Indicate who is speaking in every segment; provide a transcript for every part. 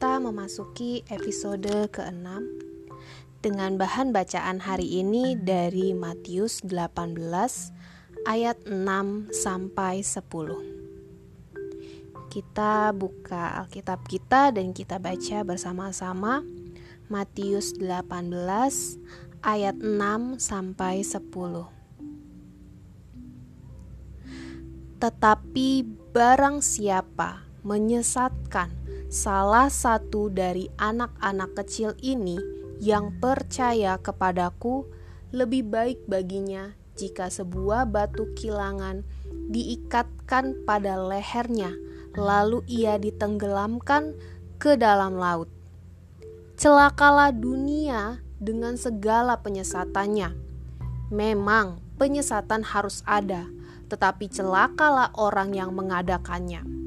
Speaker 1: Kita memasuki episode ke-6 dengan bahan bacaan hari ini dari Matius 18 ayat 6 sampai 10. Kita buka Alkitab kita dan kita baca bersama-sama Matius 18 ayat 6 sampai 10. Tetapi barang siapa menyesatkan salah satu dari anak-anak kecil ini yang percaya kepadaku, lebih baik baginya jika sebuah batu kilangan diikatkan pada lehernya, lalu ia ditenggelamkan ke dalam laut. Celakalah dunia dengan segala penyesatannya. Memang penyesatan harus ada, tetapi celakalah orang yang mengadakannya.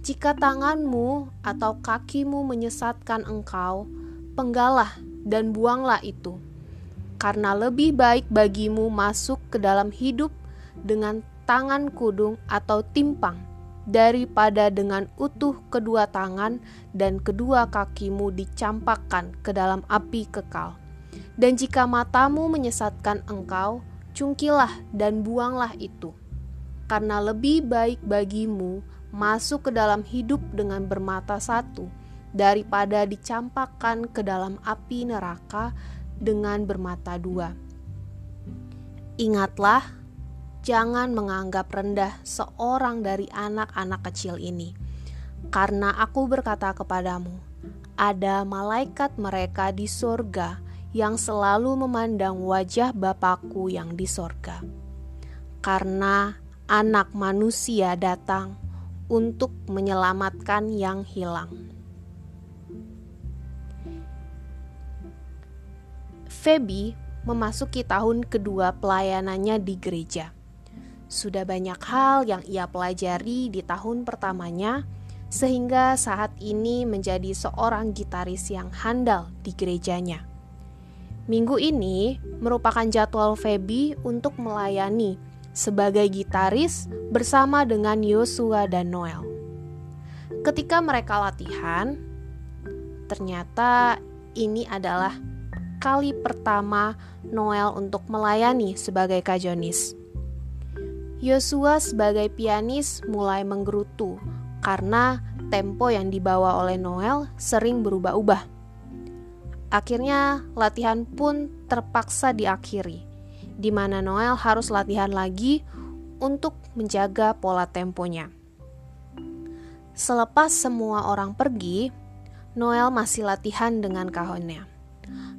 Speaker 1: Jika tanganmu atau kakimu menyesatkan engkau, penggalah dan buanglah itu, karena lebih baik bagimu masuk ke dalam hidup dengan tangan kudung atau timpang daripada dengan utuh kedua tangan dan kedua kakimu dicampakkan ke dalam api kekal. Dan jika matamu menyesatkan engkau, cungkilah dan buanglah itu, karena lebih baik bagimu masuk ke dalam hidup dengan bermata satu daripada dicampakkan ke dalam api neraka dengan bermata dua. Ingatlah, jangan menganggap rendah seorang dari anak-anak kecil ini, karena aku berkata kepadamu, ada malaikat mereka di sorga yang selalu memandang wajah Bapakku yang di sorga. Karena anak manusia datang untuk menyelamatkan yang hilang. Feby memasuki tahun kedua pelayanannya di gereja. Sudah banyak hal yang ia pelajari di tahun pertamanya, sehingga saat ini menjadi seorang gitaris yang handal di gerejanya. Minggu ini merupakan jadwal Feby untuk melayani sebagai gitaris bersama dengan Yosua dan Noel. Ketika mereka latihan, ternyata ini adalah kali pertama Noel untuk melayani sebagai kajonis. Yosua sebagai pianis mulai menggerutu karena tempo yang dibawa oleh Noel sering berubah-ubah. Akhirnya latihan pun terpaksa diakhiri di mana Noel harus latihan lagi untuk menjaga pola temponya. Selepas semua orang pergi, Noel masih latihan dengan kahonnya.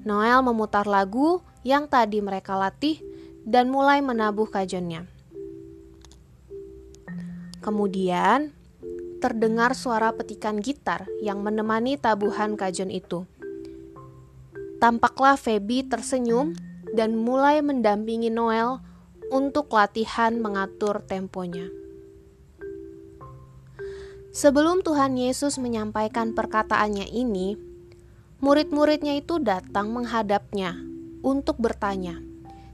Speaker 1: Noel memutar lagu yang tadi mereka latih dan mulai menabuh kajonnya. Kemudian, terdengar suara petikan gitar yang menemani tabuhan kajon itu. Tampaklah Feby tersenyum dan mulai mendampingi Noel untuk latihan mengatur temponya. Sebelum Tuhan Yesus menyampaikan perkataannya ini, murid-muridnya itu datang menghadapnya untuk bertanya,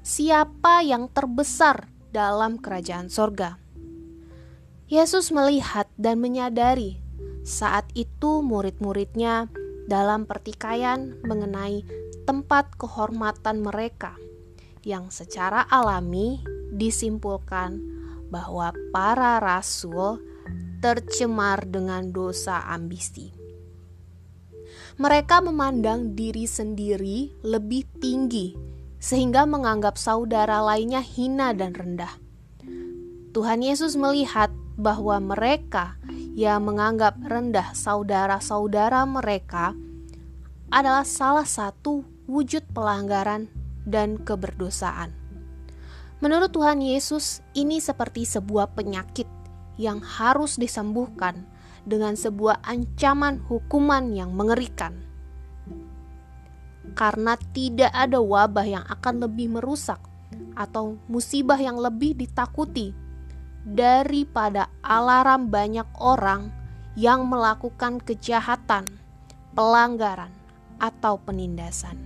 Speaker 1: "Siapa yang terbesar dalam kerajaan sorga?" Yesus melihat dan menyadari saat itu murid-muridnya dalam pertikaian mengenai tempat kehormatan mereka, yang secara alami disimpulkan bahwa para rasul tercemar dengan dosa ambisi. Mereka memandang diri sendiri lebih tinggi, sehingga menganggap saudara lainnya hina dan rendah. Tuhan Yesus melihat bahwa mereka yang menganggap rendah saudara-saudara mereka adalah salah satu wujud pelanggaran dan keberdosaan. Menurut Tuhan Yesus, ini seperti sebuah penyakit yang harus disembuhkan dengan sebuah ancaman hukuman yang mengerikan. Karena tidak ada wabah yang akan lebih merusak atau musibah yang lebih ditakuti daripada alarm banyak orang yang melakukan kejahatan, pelanggaran, atau penindasan.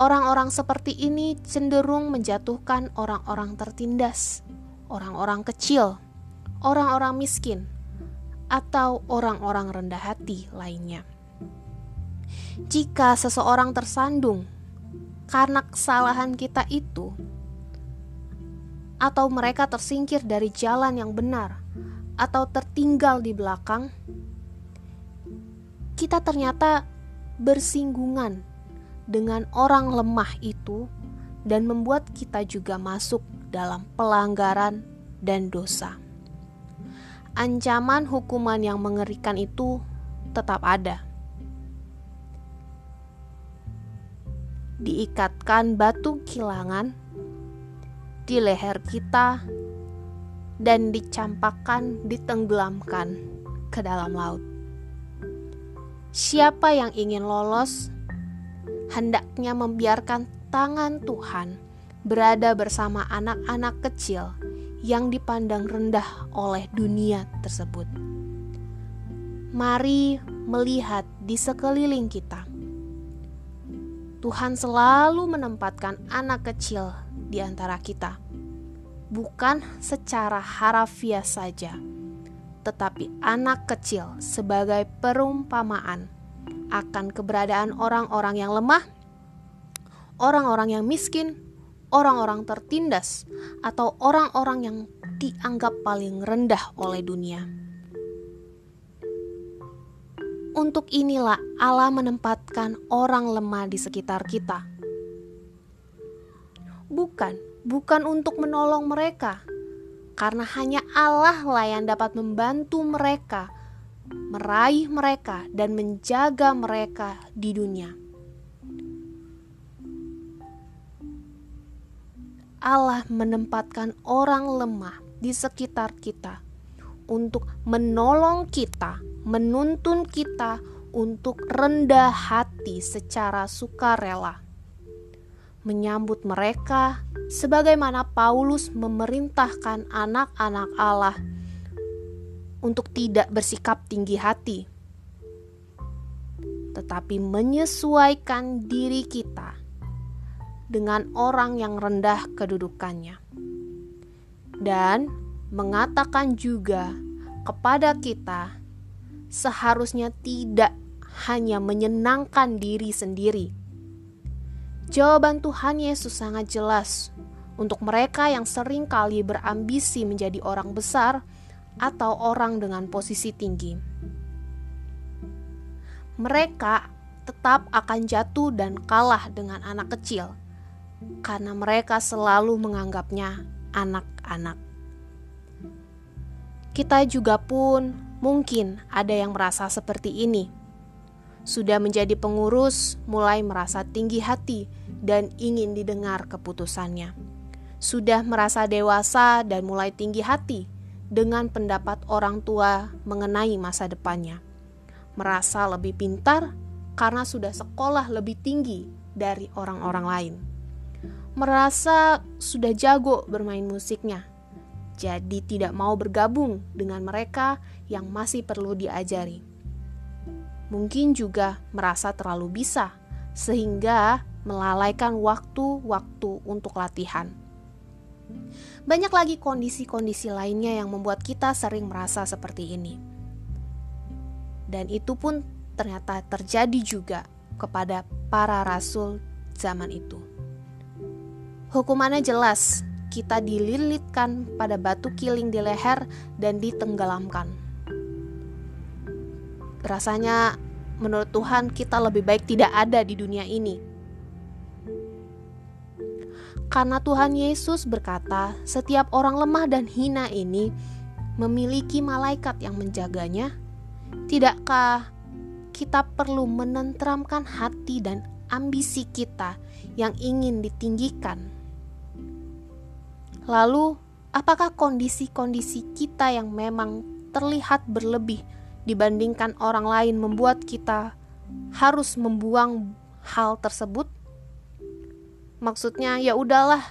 Speaker 1: Orang-orang seperti ini cenderung menjatuhkan orang-orang tertindas, orang-orang kecil, orang-orang miskin, atau orang-orang rendah hati lainnya. Jika seseorang tersandung karena kesalahan kita itu, atau mereka tersingkir dari jalan yang benar, atau tertinggal di belakang, kita ternyata bersinggungan dengan orang lemah itu dan membuat kita juga masuk dalam pelanggaran dan dosa. Ancaman hukuman yang mengerikan itu tetap ada. Diikatkan batu kilangan di leher kita dan dicampakkan, ditenggelamkan ke dalam laut. Siapa yang ingin lolos hendaknya membiarkan tangan Tuhan berada bersama anak-anak kecil yang dipandang rendah oleh dunia tersebut. Mari melihat di sekeliling kita. Tuhan selalu menempatkan anak kecil di antara kita, bukan secara harafiah saja, tetapi anak kecil sebagai perumpamaan akan keberadaan orang-orang yang lemah, orang-orang yang miskin, orang-orang tertindas, atau orang-orang yang dianggap paling rendah oleh dunia. Untuk inilah Allah menempatkan orang lemah di sekitar kita. Bukan, bukan untuk menolong mereka, karena hanya Allah lah yang dapat membantu mereka meraih mereka dan menjaga mereka di dunia. Allah menempatkan orang lemah di sekitar kita untuk menolong kita, menuntun kita untuk rendah hati secara sukarela. Menyambut mereka sebagaimana Paulus memerintahkan anak-anak Allah untuk tidak bersikap tinggi hati, tetapi menyesuaikan diri kita dengan orang yang rendah kedudukannya, dan mengatakan juga kepada kita seharusnya tidak hanya menyenangkan diri sendiri. Jawaban Tuhan Yesus sangat jelas untuk mereka yang sering kali berambisi menjadi orang besar atau orang dengan posisi tinggi. Mereka tetap akan jatuh dan kalah dengan anak kecil karena mereka selalu menganggapnya anak-anak. Kita juga pun mungkin ada yang merasa seperti ini. Sudah menjadi pengurus, mulai merasa tinggi hati dan ingin didengar keputusannya. Sudah merasa dewasa dan mulai tinggi hati dengan pendapat orang tua mengenai masa depannya. Merasa lebih pintar karena sudah sekolah lebih tinggi dari orang-orang lain. Merasa sudah jago bermain musiknya, jadi tidak mau bergabung dengan mereka yang masih perlu diajari. Mungkin juga merasa terlalu bisa, sehingga melalaikan waktu-waktu untuk latihan banyak lagi kondisi-kondisi lainnya yang membuat kita sering merasa seperti ini. Dan itu pun ternyata terjadi juga kepada para rasul zaman itu. Hukumannya jelas, kita dililitkan pada batu kiling di leher dan ditenggelamkan. Rasanya menurut Tuhan kita lebih baik tidak ada di dunia ini karena Tuhan Yesus berkata, setiap orang lemah dan hina ini memiliki malaikat yang menjaganya. Tidakkah kita perlu menenteramkan hati dan ambisi kita yang ingin ditinggikan? Lalu, apakah kondisi-kondisi kita yang memang terlihat berlebih dibandingkan orang lain membuat kita harus membuang hal tersebut? Maksudnya ya udahlah,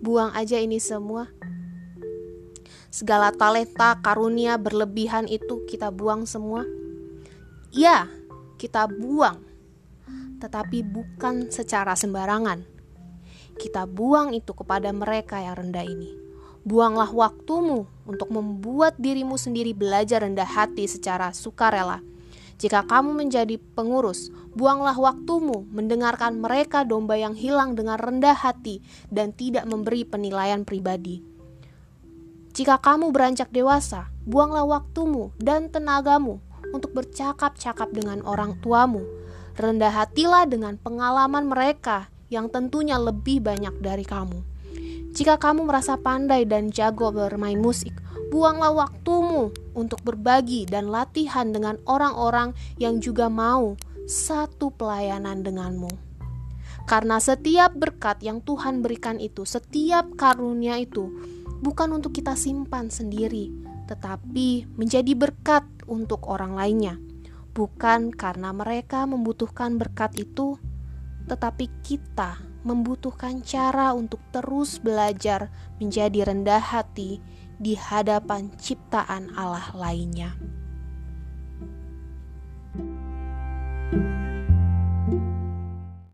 Speaker 1: buang aja ini semua. Segala talenta, karunia berlebihan itu kita buang semua. Ya, kita buang. Tetapi bukan secara sembarangan. Kita buang itu kepada mereka yang rendah ini. Buanglah waktumu untuk membuat dirimu sendiri belajar rendah hati secara sukarela. Jika kamu menjadi pengurus, buanglah waktumu mendengarkan mereka domba yang hilang dengan rendah hati dan tidak memberi penilaian pribadi. Jika kamu beranjak dewasa, buanglah waktumu dan tenagamu untuk bercakap-cakap dengan orang tuamu. Rendah hatilah dengan pengalaman mereka yang tentunya lebih banyak dari kamu. Jika kamu merasa pandai dan jago bermain musik, buanglah waktumu untuk berbagi dan latihan dengan orang-orang yang juga mau satu pelayanan denganmu. Karena setiap berkat yang Tuhan berikan itu, setiap karunia itu bukan untuk kita simpan sendiri, tetapi menjadi berkat untuk orang lainnya. Bukan karena mereka membutuhkan berkat itu, tetapi kita membutuhkan cara untuk terus belajar menjadi rendah hati di hadapan ciptaan Allah lainnya.